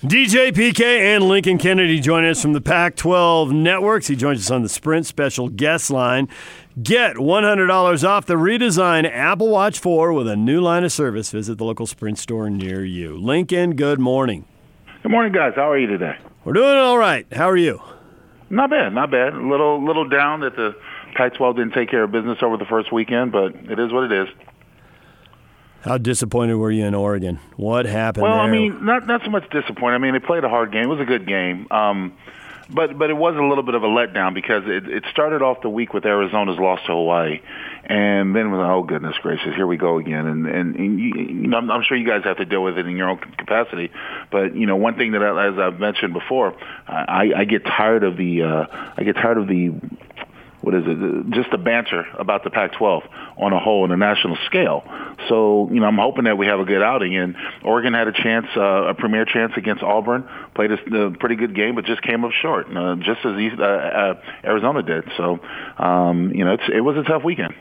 DJ PK and Lincoln Kennedy join us from the Pac 12 networks. He joins us on the Sprint special guest line. Get $100 off the redesigned Apple Watch 4 with a new line of service. Visit the local Sprint store near you. Lincoln, good morning. Good morning, guys. How are you today? We're doing all right. How are you? Not bad, not bad. A little, little down that the Pac-12 didn't take care of business over the first weekend, but it is what it is. How disappointed were you in Oregon? What happened? Well, there? I mean, not not so much disappointed. I mean, they played a hard game. It was a good game. Um, but but it was a little bit of a letdown because it, it started off the week with Arizona's loss to Hawaii, and then was oh goodness gracious, here we go again. And and, and you, you know, I'm, I'm sure you guys have to deal with it in your own capacity. But you know, one thing that I, as I've mentioned before, I, I get tired of the uh, I get tired of the what is it? Just the banter about the Pac-12 on a whole on a national scale. So, you know, I'm hoping that we have a good outing. And Oregon had a chance, uh, a premier chance against Auburn. Played a, a pretty good game, but just came up short, uh, just as East, uh, uh, Arizona did. So, um, you know, it's, it was a tough weekend.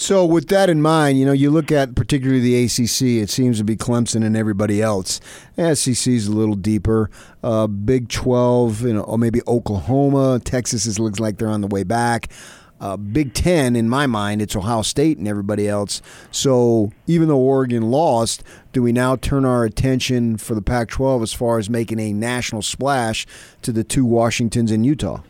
So, with that in mind, you know, you look at particularly the ACC, it seems to be Clemson and everybody else. SEC is a little deeper. Uh, Big 12, you know, or maybe Oklahoma. Texas is, looks like they're on the way back. Uh, Big Ten, in my mind, it's Ohio State and everybody else. So, even though Oregon lost, do we now turn our attention for the Pac 12 as far as making a national splash to the two Washingtons in Utah?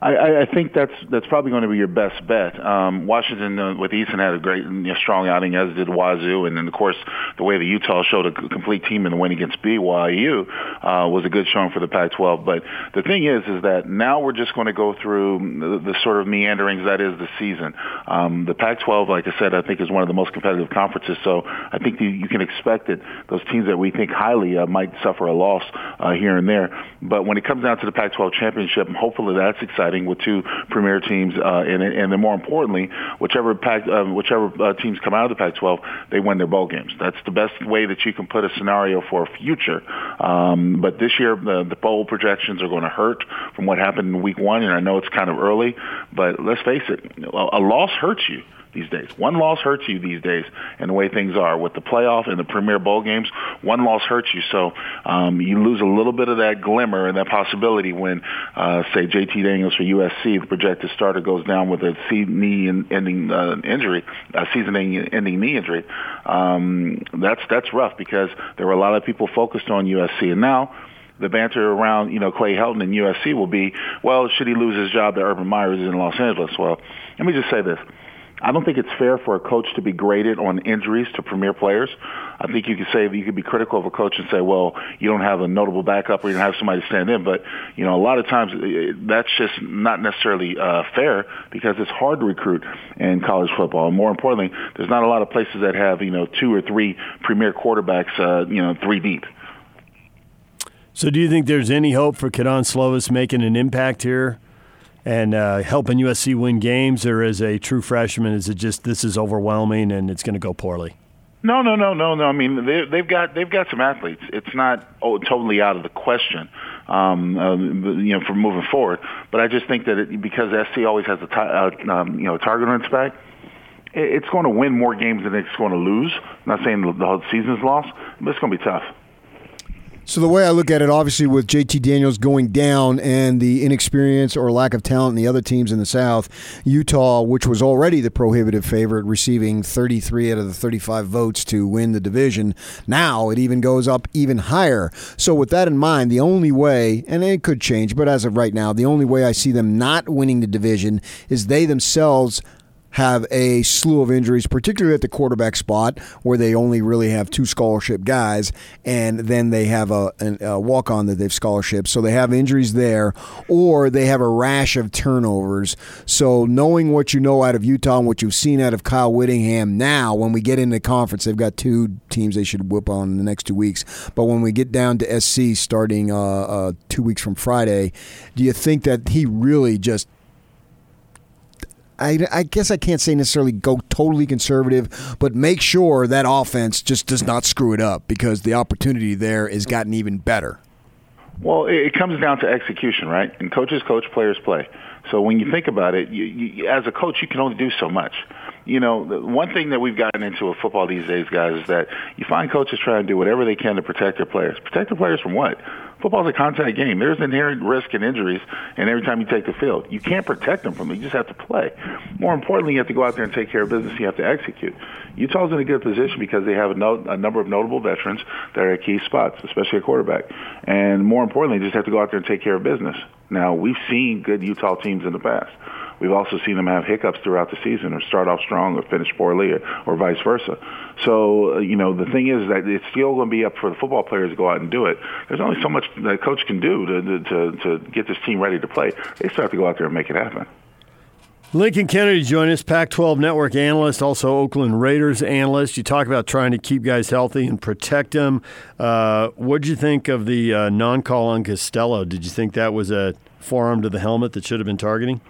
I, I think that's that's probably going to be your best bet. Um, Washington uh, with Eason had a great, you know, strong outing, as did Wazoo, and then of course the way the Utah showed a complete team in the win against BYU uh, was a good showing for the Pac-12. But the thing is, is that now we're just going to go through the, the sort of meanderings that is the season. Um, the Pac-12, like I said, I think is one of the most competitive conferences. So I think you, you can expect that those teams that we think highly uh, might suffer a loss uh, here and there. But when it comes down to the Pac-12 championship, hopefully that's exciting with two premier teams, uh, and and then more importantly, whichever Pac, uh, whichever uh, teams come out of the Pac-12, they win their bowl games. That's the best way that you can put a scenario for a future. Um, but this year, the, the bowl projections are going to hurt from what happened in Week One, and I know it's kind of early, but let's face it, a loss hurts you these days. One loss hurts you these days, and the way things are with the playoff and the Premier Bowl games, one loss hurts you. So um, you lose a little bit of that glimmer and that possibility when, uh, say, JT Daniels for USC, the projected starter, goes down with a knee-ending uh, injury, a season-ending knee injury. Um, that's that's rough because there were a lot of people focused on USC, and now the banter around, you know, Clay Helton and USC will be, well, should he lose his job to Urban Meyer in Los Angeles? Well, let me just say this. I don't think it's fair for a coach to be graded on injuries to premier players. I think you could say you could be critical of a coach and say, well, you don't have a notable backup or you don't have somebody to stand in. But you know, a lot of times that's just not necessarily uh, fair because it's hard to recruit in college football. And more importantly, there's not a lot of places that have you know two or three premier quarterbacks, uh, you know, three deep. So, do you think there's any hope for Kedon Slovis making an impact here and uh, helping USC win games, or as a true freshman, is it just this is overwhelming and it's going to go poorly? No, no, no, no, no. I mean, they, they've got they've got some athletes. It's not oh, totally out of the question, um, uh, you know, for moving forward. But I just think that it, because SC always has a t- uh, um, you know target on its back, it's going to win more games than it's going to lose. I'm not saying the whole season's lost, but it's going to be tough. So the way I look at it, obviously with JT Daniels going down and the inexperience or lack of talent in the other teams in the South, Utah, which was already the prohibitive favorite, receiving 33 out of the 35 votes to win the division, now it even goes up even higher. So with that in mind, the only way, and it could change, but as of right now, the only way I see them not winning the division is they themselves have a slew of injuries, particularly at the quarterback spot, where they only really have two scholarship guys, and then they have a, a walk on that they've scholarship. So they have injuries there, or they have a rash of turnovers. So knowing what you know out of Utah and what you've seen out of Kyle Whittingham now, when we get into conference, they've got two teams they should whip on in the next two weeks. But when we get down to SC starting uh, uh, two weeks from Friday, do you think that he really just I, I, guess I can't say necessarily go totally conservative, but make sure that offense just does not screw it up because the opportunity there has gotten even better. Well, it comes down to execution, right? And coaches coach, players play. So when you think about it, you, you, as a coach, you can only do so much. you know, the one thing that we've gotten into with football these days, guys, is that you find coaches trying to do whatever they can to protect their players. Protect their players from what? Football's a contact game. There's inherent risk and injuries, and every time you take the field, you can't protect them from it. You just have to play. More importantly, you have to go out there and take care of business. You have to execute. Utah's in a good position because they have a, no, a number of notable veterans that are at key spots, especially a quarterback. And more importantly, you just have to go out there and take care of business. Now, we've seen good Utah teams in the past. We've also seen them have hiccups throughout the season or start off strong or finish poorly or, or vice versa. So, uh, you know, the thing is that it's still going to be up for the football players to go out and do it. There's only so much that a coach can do to, to, to get this team ready to play. They still have to go out there and make it happen. Lincoln Kennedy join us, Pac-12 Network analyst, also Oakland Raiders analyst. You talk about trying to keep guys healthy and protect them. Uh, what did you think of the uh, non-call on Costello? Did you think that was a forearm to the helmet that should have been targeting?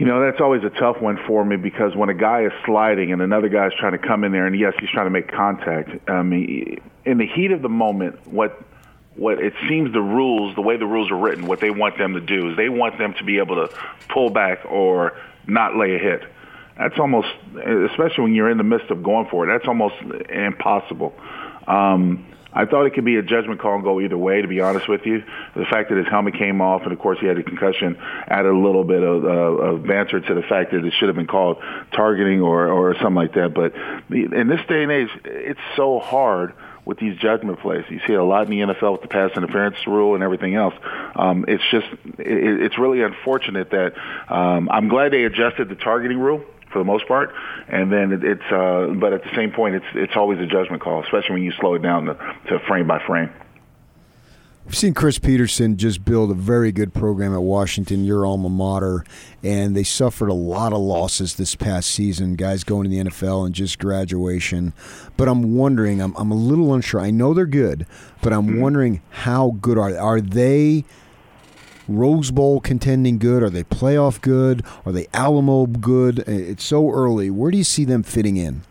You know, that's always a tough one for me because when a guy is sliding and another guy is trying to come in there, and yes, he's trying to make contact. I mean, in the heat of the moment, what what it seems the rules, the way the rules are written, what they want them to do is they want them to be able to pull back or not lay a hit. That's almost, especially when you're in the midst of going for it, that's almost impossible. Um, I thought it could be a judgment call and go either way, to be honest with you. The fact that his helmet came off and, of course, he had a concussion added a little bit of, uh, of banter to the fact that it should have been called targeting or, or something like that. But in this day and age, it's so hard with these judgment plays. You see a lot in the NFL with the pass interference rule and everything else. Um, it's just, it, it's really unfortunate that um, I'm glad they adjusted the targeting rule for the most part. And then it, it's, uh, but at the same point, it's it's always a judgment call, especially when you slow it down to, to frame by frame. We've seen Chris Petersen just build a very good program at Washington, your alma mater, and they suffered a lot of losses this past season, guys going to the NFL and just graduation. But I'm wondering, I'm, I'm a little unsure. I know they're good, but I'm mm-hmm. wondering how good are they? Are they Rose Bowl contending good? Are they playoff good? Are they Alamo good? It's so early. Where do you see them fitting in?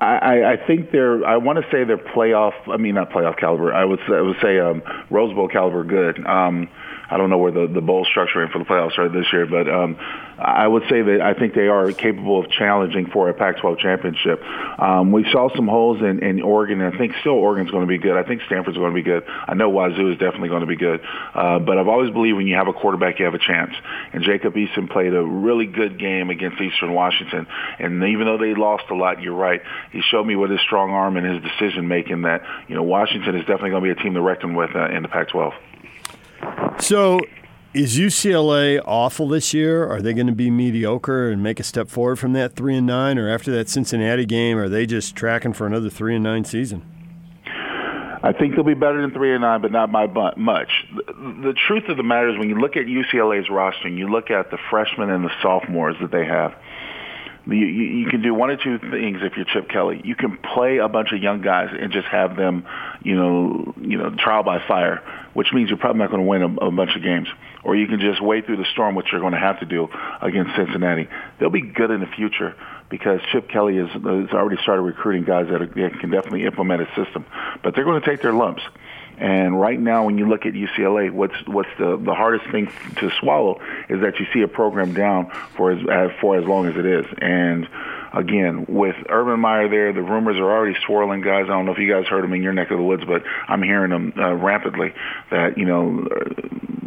I, I think they're. I want to say they're playoff. I mean, not playoff caliber. I would I would say um, Rose Bowl caliber good. Um, I don't know where the the bowl structuring for the playoffs are this year, but um, I would say that I think they are capable of challenging for a Pac-12 championship. Um, we saw some holes in, in Oregon, and I think still Oregon's going to be good. I think Stanford's going to be good. I know Wazoo is definitely going to be good, uh, but I've always believed when you have a quarterback, you have a chance. And Jacob Eason played a really good game against Eastern Washington, and even though they lost a lot, you're right. He showed me with his strong arm and his decision making that you know Washington is definitely going to be a team to reckon with uh, in the Pac-12. So, is UCLA awful this year? Are they going to be mediocre and make a step forward from that three and nine, or after that Cincinnati game, are they just tracking for another three and nine season? I think they'll be better than three and nine, but not by much. The, the truth of the matter is, when you look at UCLA's roster and you look at the freshmen and the sophomores that they have, you, you can do one or two things if you're Chip Kelly. You can play a bunch of young guys and just have them, you know, you know, trial by fire, which means you're probably not going to win a, a bunch of games. Or you can just wade through the storm, which you're going to have to do against Cincinnati. They'll be good in the future because Chip Kelly has, has already started recruiting guys that, are, that can definitely implement a system. But they're going to take their lumps. And right now, when you look at UCLA, what's what's the, the hardest thing to swallow is that you see a program down for as for as long as it is. And again, with Urban Meyer there, the rumors are already swirling, guys. I don't know if you guys heard them in your neck of the woods, but I'm hearing them uh, rampantly that you know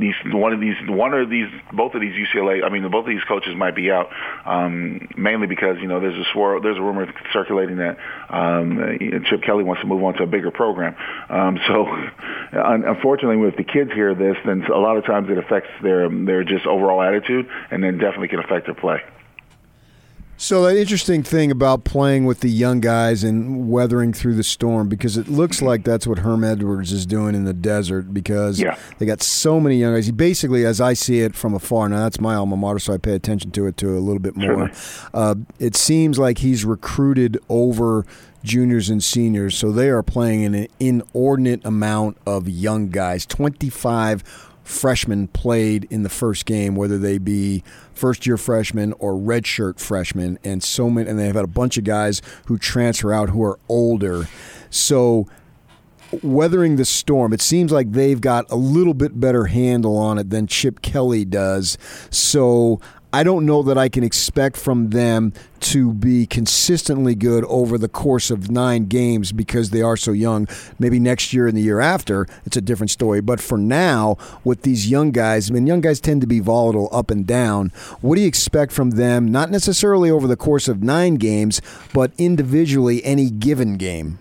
these one of these one of these both of these UCLA I mean both of these coaches might be out um, mainly because you know there's a swirl there's a rumor circulating that um, Chip Kelly wants to move on to a bigger program. Um, so unfortunately, if the kids hear this, then a lot of times it affects their their just overall attitude, and then definitely can affect their play. So that interesting thing about playing with the young guys and weathering through the storm, because it looks like that's what Herm Edwards is doing in the desert, because yeah. they got so many young guys. He basically, as I see it from afar, now that's my alma mater, so I pay attention to it to a little bit more. Uh, it seems like he's recruited over juniors and seniors, so they are playing an inordinate amount of young guys. Twenty five freshmen played in the first game, whether they be first year freshmen or redshirt freshmen, and so many, and they've had a bunch of guys who transfer out who are older. So weathering the storm, it seems like they've got a little bit better handle on it than Chip Kelly does. So I don't know that I can expect from them to be consistently good over the course of nine games because they are so young. Maybe next year and the year after, it's a different story. But for now, with these young guys, I mean, young guys tend to be volatile up and down. What do you expect from them, not necessarily over the course of nine games, but individually any given game?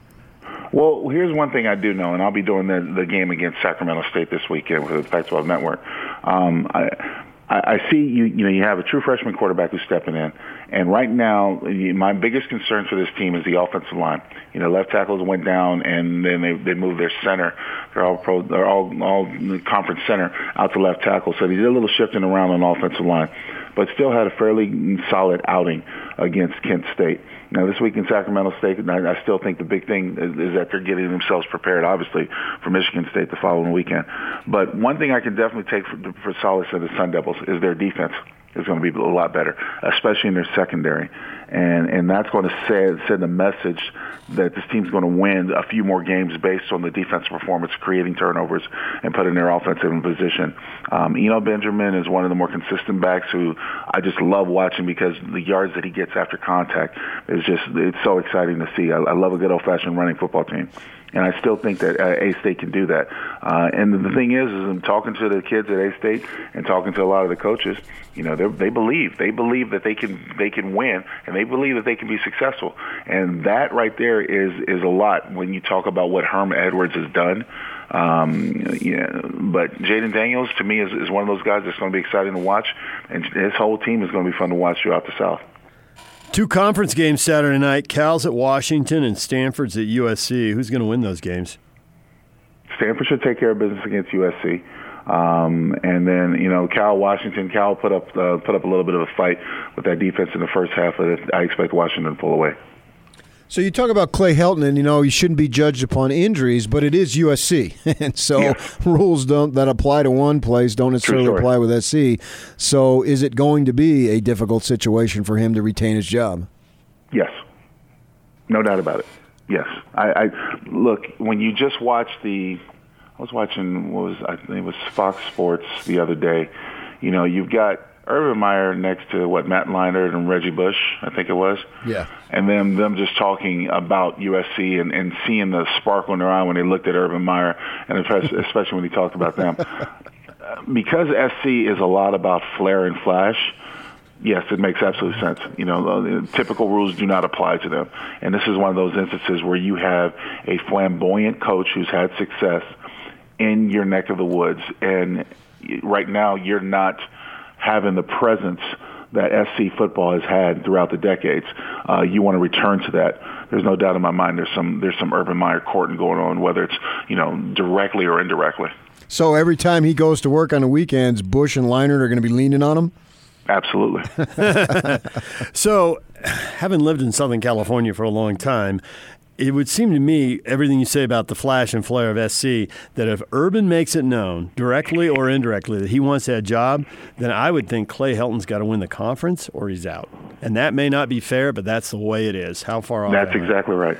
Well, here's one thing I do know, and I'll be doing the, the game against Sacramento State this weekend with the Pac-12 Network. Um, I, I I see you. You know, you have a true freshman quarterback who's stepping in, and right now, my biggest concern for this team is the offensive line. You know, left tackles went down, and then they they moved their center. They're all pro. They're all all conference center out to left tackle. So they did a little shifting around on offensive line, but still had a fairly solid outing against Kent State. Now, this week in Sacramento State, I, I still think the big thing is, is that they're getting themselves prepared, obviously, for Michigan State the following weekend. But one thing I can definitely take for, for solace in the Sun Devils is their defense is going to be a lot better, especially in their secondary. And and that's going to send send a message that this team's going to win a few more games based on the defensive performance, creating turnovers and putting their offense in position. Um, Eno Benjamin is one of the more consistent backs who I just love watching because the yards that he gets after contact is just it's so exciting to see. I, I love a good old fashioned running football team and I still think that uh, A State can do that. Uh, and the thing is, is I'm talking to the kids at A State and talking to a lot of the coaches. You know, they believe they believe that they can they can win, and they believe that they can be successful. And that right there is is a lot when you talk about what Herm Edwards has done. Um, yeah, but Jayden Daniels to me is, is one of those guys that's going to be exciting to watch, and his whole team is going to be fun to watch throughout the South. Two conference games Saturday night. Cal's at Washington and Stanford's at USC. Who's going to win those games? Stanford should take care of business against USC. Um, and then you know Cal Washington. Cal put up uh, put up a little bit of a fight with that defense in the first half. But I expect Washington to pull away. So you talk about Clay Helton, and you know you shouldn't be judged upon injuries, but it is USC, and so yeah. rules don't that apply to one place don't necessarily apply with SC. So is it going to be a difficult situation for him to retain his job? Yes, no doubt about it. Yes, I, I look when you just watch the. I was watching what was I think it was Fox Sports the other day. You know, you've got Urban Meyer next to what Matt Leinart and Reggie Bush, I think it was. Yeah. And then them just talking about USC and, and seeing the sparkle in their eye when they looked at Urban Meyer, and especially when he talked about them. because SC is a lot about flair and flash. Yes, it makes absolute sense. You know, typical rules do not apply to them. And this is one of those instances where you have a flamboyant coach who's had success in your neck of the woods. And right now, you're not – having the presence that SC football has had throughout the decades. Uh, you want to return to that. There's no doubt in my mind. There's some there's some Urban Meyer courting going on, whether it's you know directly or indirectly. So every time he goes to work on the weekends, Bush and Leinart are going to be leaning on him. Absolutely. so, having lived in Southern California for a long time, it would seem to me everything you say about the flash and flare of SC that if Urban makes it known directly or indirectly that he wants that job, then I would think Clay Helton's got to win the conference or he's out. And that may not be fair, but that's the way it is. How far off? That's exactly right.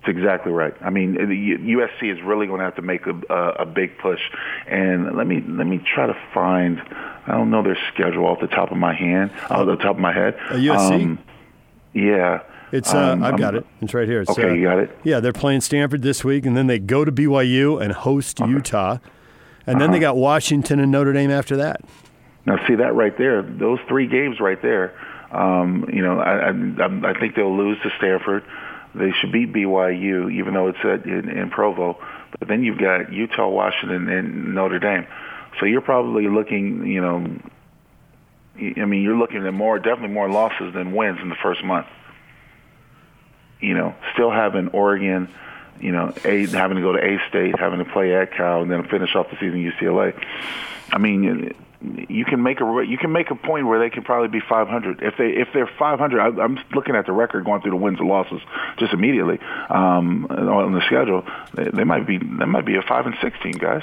It's exactly right. I mean, USC is really going to have to make a, a, a big push. And let me let me try to find. I don't know their schedule off the top of my hand, off the top of my head. A USC. Um, yeah. It's uh, um, I've got it. It's right here. It's, okay, uh, you got it. Yeah, they're playing Stanford this week, and then they go to BYU and host okay. Utah, and uh-huh. then they uh-huh. got Washington and Notre Dame after that. Now, see that right there. Those three games right there. Um, you know, I, I, I think they'll lose to Stanford. They should beat BYU, even though it's at, in, in Provo. But then you've got Utah, Washington, and Notre Dame. So you're probably looking, you know, I mean, you're looking at more, definitely more losses than wins in the first month you know, still having Oregon, you know, a, having to go to A State, having to play at Cal, and then finish off the season UCLA. I mean, you can make a you can make a point where they can probably be 500 if they if they're 500. I, I'm looking at the record going through the wins and losses just immediately um, on the schedule. They, they might be they might be a five and 16 guys.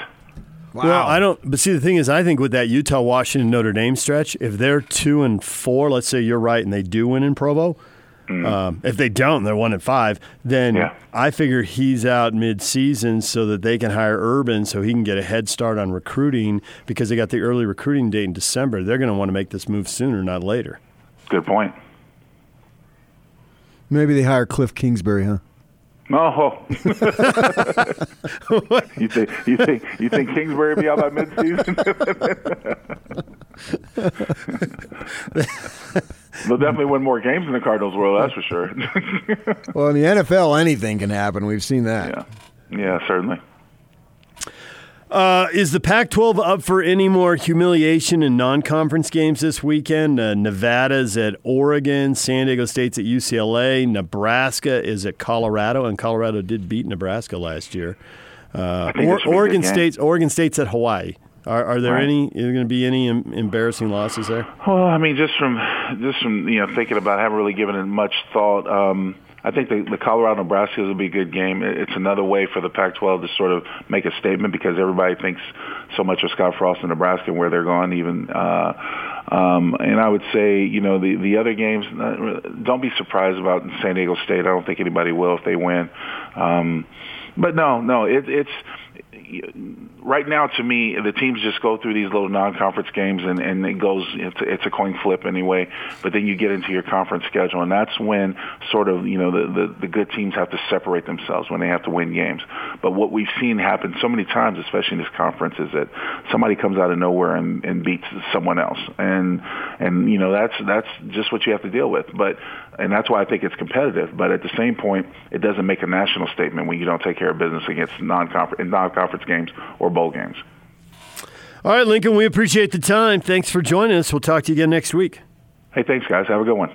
Wow. Well, I don't. But see, the thing is, I think with that Utah, Washington, Notre Dame stretch, if they're two and four, let's say you're right, and they do win in Provo, Um, if they don't, they're one and five. Then Yeah. I figure he's out mid-season so that they can hire Urban so he can get a head start on recruiting because they got the early recruiting date in December. They're going to want to make this move sooner, not later. Good point. Maybe they hire Cliff Kingsbury, huh? Oh, you think you think you think Kingsbury will be out by midseason? They'll definitely win more games than the Cardinals will. That's for sure. Well, in the NFL, anything can happen. We've seen that. yeah, yeah, certainly. Uh, is the Pac-12 up for any more humiliation in non-conference games this weekend? Uh, Nevada's at Oregon, San Diego State's at UCLA, Nebraska is at Colorado, and Colorado did beat Nebraska last year. Uh, or, this will be a good Oregon. State's Oregon State's at Hawaii. Are, are there Right. any? Are there going to be any em- embarrassing losses there? Well, I mean, just from just from you know thinking about, it, I haven't really given it much thought. Um, I think the, the Colorado Nebraska will be a good game. It's another way for the Pac-12 to sort of make a statement because everybody thinks so much of Scott Frost in Nebraska and where they're going. Even uh, um, and I would say, you know, the the other games, uh, don't be surprised about San Diego State. I don't think anybody will if they win. Um, but no, no, it, it's right now to me the teams just go through these little non-conference games and, and it goes it's, it's a coin flip anyway but then you get into your conference schedule and that's when sort of you know the, the the good teams have to separate themselves when they have to win games. But what we've seen happen so many times especially in this conference is that somebody comes out of nowhere and, and beats someone else. And and you know that's that's just what you have to deal with. But and that's why I think it's competitive. But at the same point it doesn't make a national statement when you don't take care of business against non-conference non-conference games or bowl games All right, Lincoln, we appreciate the time. Thanks for joining us. We'll talk to you again next week. Hey, thanks, guys. Have a good one.